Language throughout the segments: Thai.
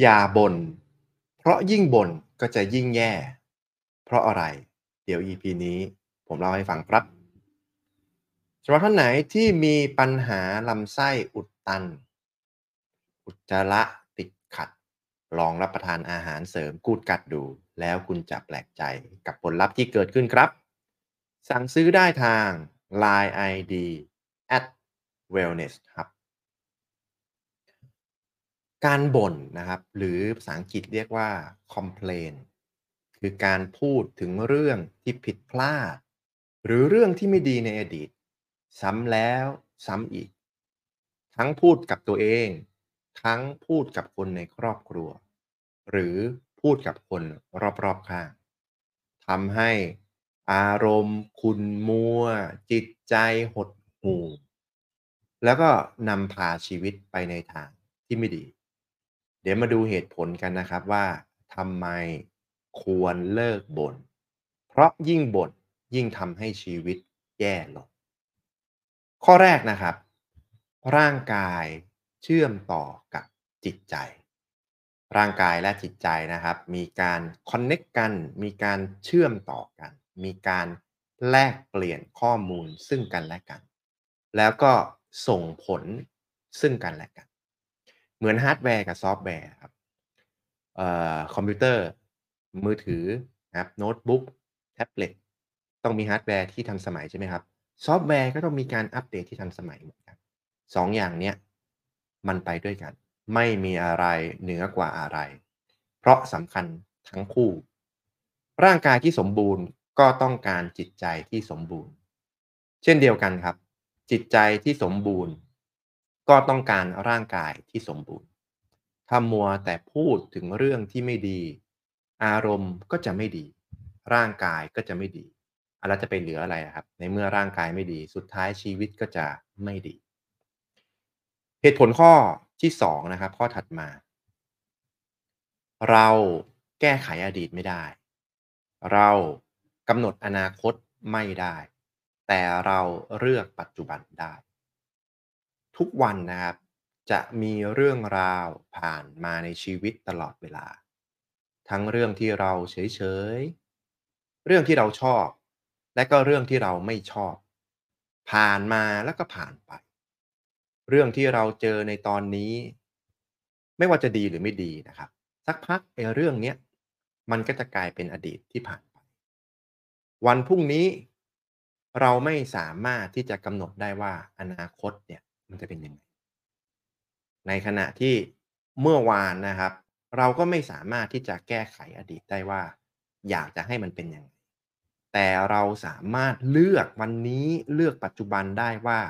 อย่าบ่นเพราะยิ่งบ่นก็จะยิ่งแย่ เพราะอะไร เดี๋ยว EP นี้ผมเล่าให้ฟังครับสำหรับท่านไหนที่มีปัญหาลำไส้อุดตัน อุจจาระติดขัด ลองรับประทานอาหารเสริมกูดกัดดู แล้วคุณจะแปลกใจกับผลลัพธ์ที่เกิดขึ้นครับ สั่งซื้อได้ทาง Line ID at wellness ครับ การบ่นนะครับ หรือภาษาอังกฤษเรียกว่า complain คือการพูดถึงเรื่องที่ผิดพลาด หรือเรื่องที่ไม่ดีในอดีต ซ้ำแล้วซ้ำอีก ทั้งพูดกับตัวเอง ทั้งพูดกับคนในครอบครัว หรือพูดกับคนรอบๆข้างทำให้อารมณ์ คุณมัว จิตใจหดหู่แล้วก็นำพาชีวิตไปในทางที่ไม่ดี ดี๋ยวมาดูเหตุผลกันนะครับว่าทำไมควรเลิกบน่น เพราะยิ่งบ่นยิ่งทำให้ชีวิตแย่ลง ข้อแรกนะครับ ร่างกายเชื่อมต่อกับจิตใจ ร่างกายและจิตใจนะครับ มีการconnect กัน มีการเชื่อมต่อกัน มีการแลกเปลี่ยนข้อมูลซึ่งกันและกัน แล้วก็ส่งผลซึ่งกันและกัน เหมือนฮาร์ดแวร์กับซอฟต์แวร์ครับคอมพิวเตอร์ มือถือนะครับโน้ตบุ๊กแท็บเล็ตต้องมีฮาร์ดแวร์ที่ทันสมัยใช่ไหมครับ ซอฟต์แวร์ก็ต้องมีการอัปเดตที่ทันสมัยเหมือนกันสองอย่างเนี้ยมันไปด้วยกัน ไม่มีอะไรเหนือกว่าอะไร เพราะสำคัญทั้งคู่ ร่างกายที่สมบูรณ์ก็ต้องการจิตใจที่สมบูรณ์ เช่นเดียวกันครับ จิตใจที่สมบูรณ์ ก็ต้องการร่างกายที่สมบูรณ์ถ้ามัวแต่พูดถึงเรื่องที่ไม่ดี อารมณ์ก็จะไม่ดี ร่างกายก็จะไม่ดีอะไรจะไปเหลืออะไรครับ ในเมื่อร่างกายไม่ดี สุดท้ายชีวิตก็จะไม่ดี เหตุผลข้อที่สองนะครับ ข้อถัดมา เราแก้ไขอดีตไม่ได้ เรากำหนดอนาคตไม่ได้ แต่เราเลือกปัจจุบันได้ ทุกวันนะครับ จะมีเรื่องราวผ่านมาในชีวิตตลอดเวลา ทั้งเรื่องที่เราเฉยๆ เรื่องที่เราชอบ และก็เรื่องที่เราไม่ชอบ ผ่านมาแล้วก็ผ่านไป เรื่องที่เราเจอในตอนนี้ ไม่ว่าจะดีหรือไม่ดีนะครับ สักพักไอ้เรื่องเนี้ยมันก็จะกลายเป็นอดีตที่ผ่านไป วันพรุ่งนี้เราไม่สามารถที่จะกำหนดได้ว่าอนาคตเนี่ย มันจะเป็นยังไง ในขณะที่เมื่อวานนะครับ เราก็ไม่สามารถที่จะแก้ไขอดีตได้ว่า อยากจะให้มันเป็นยังไง แต่เราสามารถเลือกวันนี้เลือกปัจจุบันได้ว่า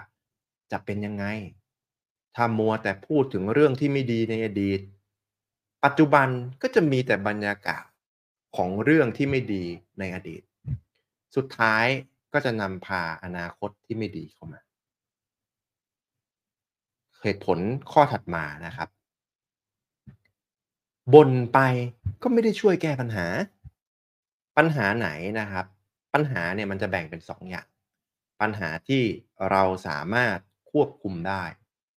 จะเป็นยังไง ถ้ามัวแต่พูดถึงเรื่องที่ไม่ดีในอดีต ปัจจุบันก็จะมีแต่บรรยากาศของเรื่องที่ไม่ดีในอดีต สุดท้ายก็จะนำพาอนาคตที่ไม่ดีเข้ามา เหตุผลข้อถัดมานะครับบ่นไปก็ไม่ได้ช่วยแก้ปัญหา ปัญหาไหนนะครับ ปัญหาเนี่ยมันจะแบ่งเป็น2ออย่าง ปัญหาที่เราสามารถควบคุมได้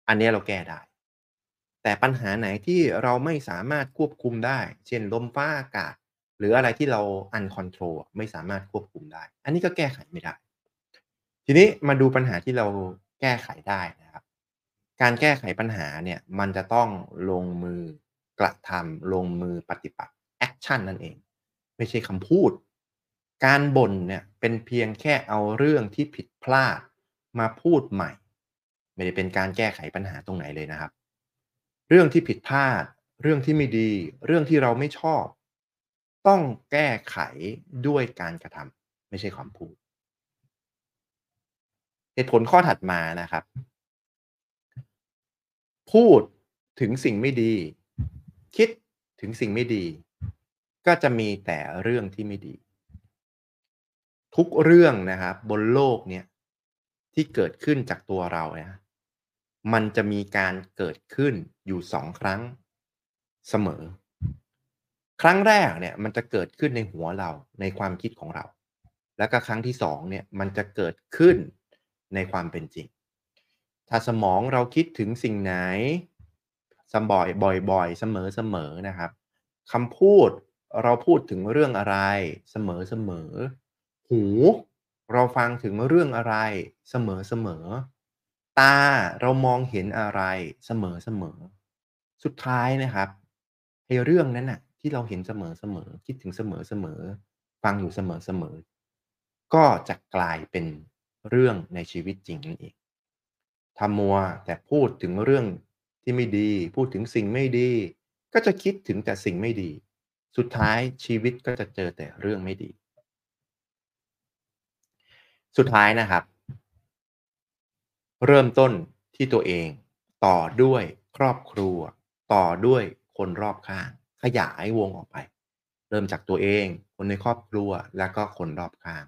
อันนี้เราแก้ได้ แต่ปัญหาไหนที่เราไม่สามารถควบคุมได้ เช่นลมฟ้าอากาศ หรืออะไรที่เราอันคอนโทรลไม่สามารถควบคุมได้ อันนี้ก็แก้ไขไม่ได้ ทีนี้มาดูปัญหาที่เราแก้ไขได้นะ การแก้ไขปัญหาเนี่ยมันจะต้องลงมือกระทำลงมือปฏิบัติแอคชั่นนั่นเอง ไม่ใช่คำพูด การบ่นเนี่ยเป็นเพียงแค่เอาเรื่องที่ผิดพลาดมาพูดใหม่ ไม่ได้เป็นการแก้ไขปัญหาตรงไหนเลยนะครับ เรื่องที่ผิดพลาด เรื่องที่ไม่ดี เรื่องที่เราไม่ชอบ ต้องแก้ไขด้วยการกระทำไม่ใช่คำพูด เหตุผลข้อถัดมานะครับ พูดถึงสิ่งไม่ดี คิดถึงสิ่งไม่ดี ก็จะมีแต่เรื่องที่ไม่ดี ทุกเรื่องนะครับบนโลกเนี่ยที่เกิดขึ้นจากตัวเราเนี่ยมันจะมีการเกิดขึ้นอยู่สองครั้งเสมอ ครั้งแรกเนี่ยมันจะเกิดขึ้นในหัวเราในความคิดของเรา แล้วก็ครั้งที่สองเนี่ยมันจะเกิดขึ้นในความเป็นจริง ถ้าสมองเราคิดถึงสิ่งไหนสบ่อยบ่อย ๆ เสมอๆนะครับคำพูดเราพูดถึงเรื่องอะไรเสมอๆหูเราฟังถึงเรื่องอะไรเสมอๆตาเรามองเห็นอะไรเสมอๆสุดท้ายนะครับไอ้เรื่องนั้นน่ะที่เราเห็นเสมอๆคิดถึงเสมอๆฟังอยู่เสมอๆก็จะกลายเป็นเรื่องในชีวิตจริงนั่นเอง ถ้ามัวแต่พูดถึงเรื่องที่ไม่ดี พูดถึงสิ่งไม่ดี ก็จะคิดถึงแต่สิ่งไม่ดี สุดท้ายชีวิตก็จะเจอแต่เรื่องไม่ดี สุดท้ายนะครับ เริ่มต้นที่ตัวเอง ต่อด้วยครอบครัว ต่อด้วยคนรอบข้าง ขยายวงออกไป เริ่มจากตัวเอง คนในครอบครัวแล้วก็คนรอบข้าง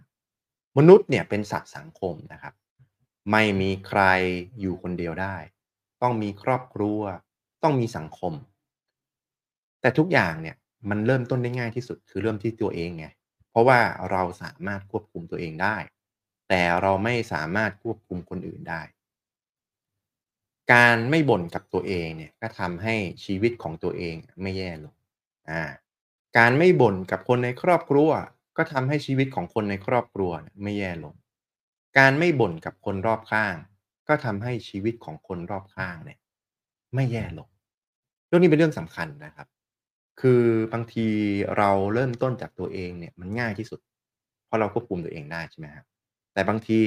มนุษย์เนี่ยเป็นสัตว์สังคมนะครับ ไม่มีใครอยู่คนเดียวได้ ต้องมีครอบครัว ต้องมีสังคม แต่ทุกอย่างเนี่ยมันเริ่มต้นได้ง่ายที่สุดคือเริ่มที่ตัวเองไง เพราะว่าเราสามารถควบคุมตัวเองได้ แต่เราไม่สามารถควบคุมคนอื่นได้ การไม่บ่นกับตัวเองเนี่ยก็ทำให้ชีวิตของตัวเองไม่แย่ลงอ่าการไม่บ่นกับคนในครอบครัว ก็ทำให้ชีวิตของคนในครอบครัวไม่แย่ลง การไม่บ่นกับคนรอบข้าง ก็ทำให้ชีวิตของคนรอบข้างเนี่ย ไม่แย่ลงเรื่องนี้เป็นเรื่องสำคัญนะครับ คือบางทีเราเริ่มต้นจากตัวเองเนี่ยมันง่ายที่สุด เพราะเราควบคุมตัวเองได้ใช่ไหมครับแต่บางที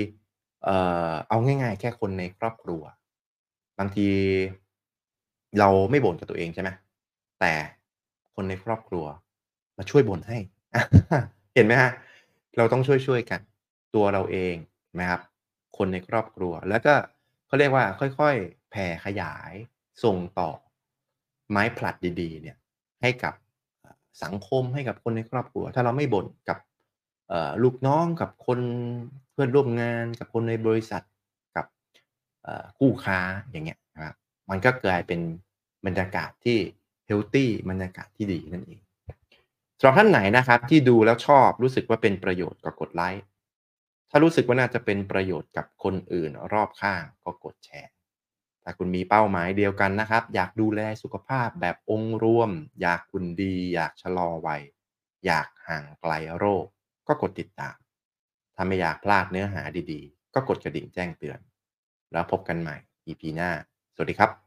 เอ่อเอาง่าย ๆ แค่คนในครอบครัว บางทีเราไม่บ่นกับตัวเองใช่ไหมแต่คนในครอบครัวมาช่วยบ่นให้ เห็นไหมฮะเราต้องช่วยๆกัน ตัวเราเอง นะครับ คนในครอบครัว แล้วก็เขาเรียกว่าค่อยๆ แผ่ขยายส่งต่อไม้ผลัดดีๆ เนี่ยให้กับสังคมให้กับคนในครอบครัว ถ้าเราไม่บ่นกับลูกน้องกับคนเพื่อนร่วมงานกับคนในบริษัทกับคู่ค้าอย่างเงี้ยนะครับมันก็กลายเป็นบรรยากาศที่เฮลตี้บรรยากาศที่ดีนั่นเองสำหรับท่านไหนนะครับที่ดูแล้วชอบรู้สึกว่าเป็นประโยชน์ก็กดไลค์ ถ้ารู้สึกว่าน่าจะเป็นประโยชน์กับคนอื่นรอบข้างก็กดแชร์ถ้าคุณมีเป้าหมายเดียวกันนะครับ อยากดูแลสุขภาพแบบองค์รวม อยากคุณดี อยากชะลอวัย อยากห่างไกลโรค ก็กดติดตาม ถ้าไม่อยากพลาดเนื้อหาดีๆ ก็กดกระดิ่งแจ้งเตือน แล้วพบกันใหม่ EP หน้า สวัสดีครับ